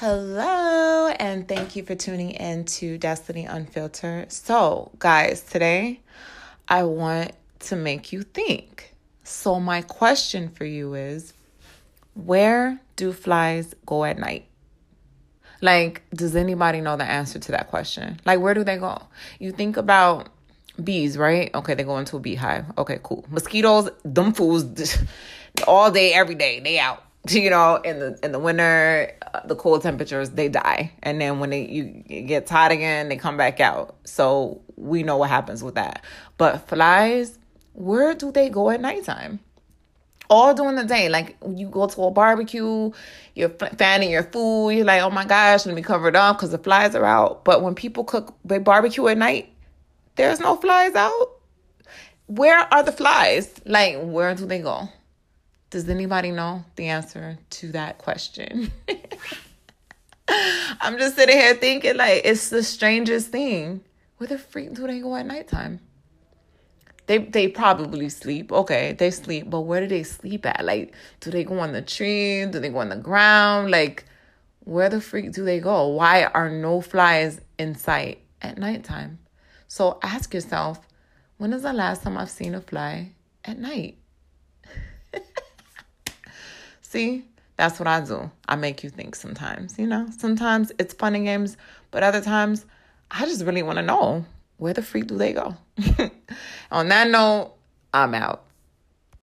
Hello, and thank you for tuning in to Destini Unfiltered. So, guys, today I want to make you think. So, my question for you is where do flies go at night? Like, does anybody know the answer to that question? Like, where do they go? You think about bees, right? Okay, they go into a beehive. Okay, cool. Mosquitoes, them fools, all day, every day, they out. You know, in the in the winter, uh, the cold temperatures, they die, and then when they you gets hot again, they come back out. So we know what happens with that. But flies, where do they go at nighttime? all during the day. Like when you go to a barbecue, you're fanning your food, you're like, oh my gosh, let me cover it up because the flies are out. But when people cook, they barbecue at night, there's no flies out. Where are the flies? Like, where do they go? Does anybody know the answer to that question? I'm just sitting here thinking, like, it's the strangest thing. Where the freak do they go at nighttime? They they probably sleep. Okay, they sleep, but where do they sleep at? Like, do they go on the tree? Do they go on the ground? Like, where the freak do they go? Why are no flies in sight at nighttime? So ask yourself, when is the last time I've seen a fly at night? See, that's what I do. I make you think sometimes, you know? Sometimes it's fun and games, but other times I just really want to know where the freak do they go? On that note, I'm out.